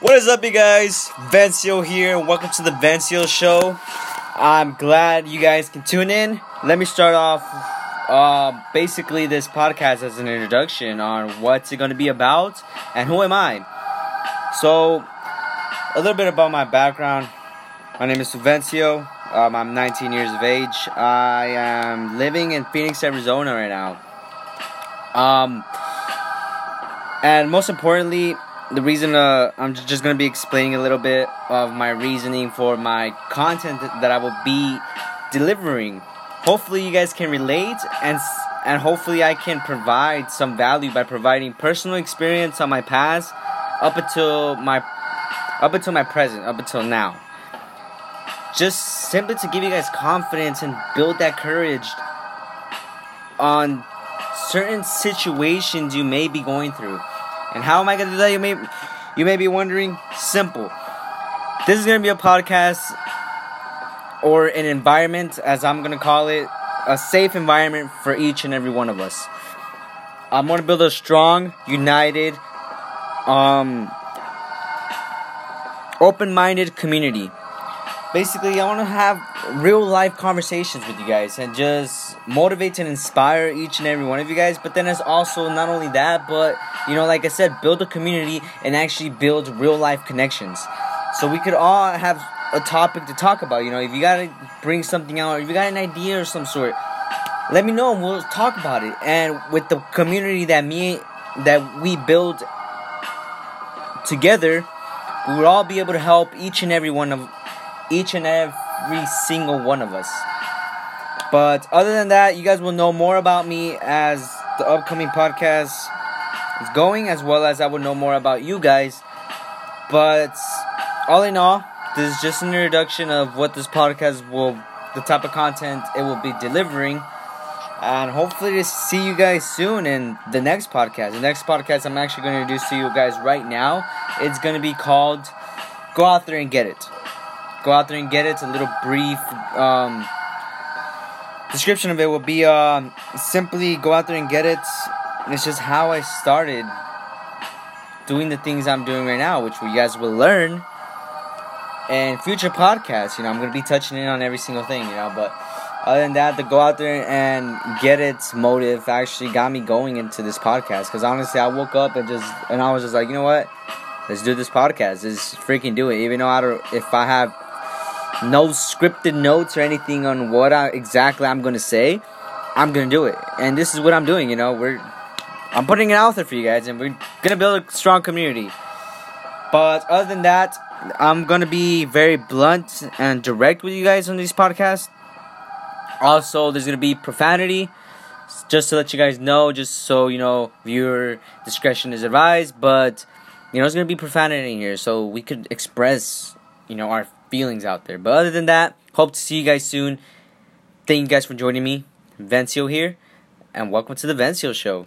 What is up, you guys? Vencio here, welcome to the Vencio Show. I'm glad you guys can tune in. Let me start off uh, basically this podcast as an introduction on what's it going to be about and who am I. So, a little bit about my background. My name is Vencio. Um, I'm 19 years of age. I am living in Phoenix, Arizona right now. Um, and most importantly, the reason uh, I'm just going to be explaining a little bit of my reasoning for my content that I will be delivering. Hopefully, you guys can relate, and and hopefully, I can provide some value by providing personal experience on my past up until my up until my present, up until now. Just simply to give you guys confidence and build that courage on certain situations you may be going through. And how am I going to do that? You may you may be wondering. Simple. This is going to be a podcast or an environment, as I'm going to call it, a safe environment for each and every one of us. I'm going to build a strong, united, um, open-minded community basically, I want to have real life conversations with you guys and just motivate and inspire each and every one of you guys. But then, it's also not only that, but you know, like I said, build a community and actually build real life connections. So we could all have a topic to talk about. You know, if you gotta bring something out, if you got an idea or some sort, let me know and we'll talk about it. And with the community that me that we build together, we will all be able to help each and every one of each and every single one of us. But other than that, you guys will know more about me as the upcoming podcast is going, as well as I will know more about you guys. But all in all, this is just an introduction of what this podcast will, the type of content it will be delivering. And hopefully to see you guys soon in the next podcast. The next podcast I'm actually going to introduce to you guys right now. It's going to be called Go Out There and Get It go out there and get it. It's a little brief um, description of it will be uh, simply go out there and get it. It's just how I started doing the things I'm doing right now, which you guys will learn in future podcasts. You know, I'm gonna be touching in on every single thing. You know, but other than that, to go out there and get its motive actually got me going into this podcast. Because honestly, I woke up and just and I was just like, you know what? Let's do this podcast. Let's freaking do it. Even though I don't, if I have no scripted notes or anything on what I, exactly I'm gonna say. I'm gonna do it, and this is what I'm doing. You know, we're I'm putting it out there for you guys, and we're gonna build a strong community. But other than that, I'm gonna be very blunt and direct with you guys on these podcasts. Also, there's gonna be profanity, just to let you guys know, just so you know, viewer discretion is advised. But you know, it's gonna be profanity in here, so we could express, you know, our feelings out there. But other than that, hope to see you guys soon. Thank you guys for joining me. Vencio here, and welcome to the Vencio Show.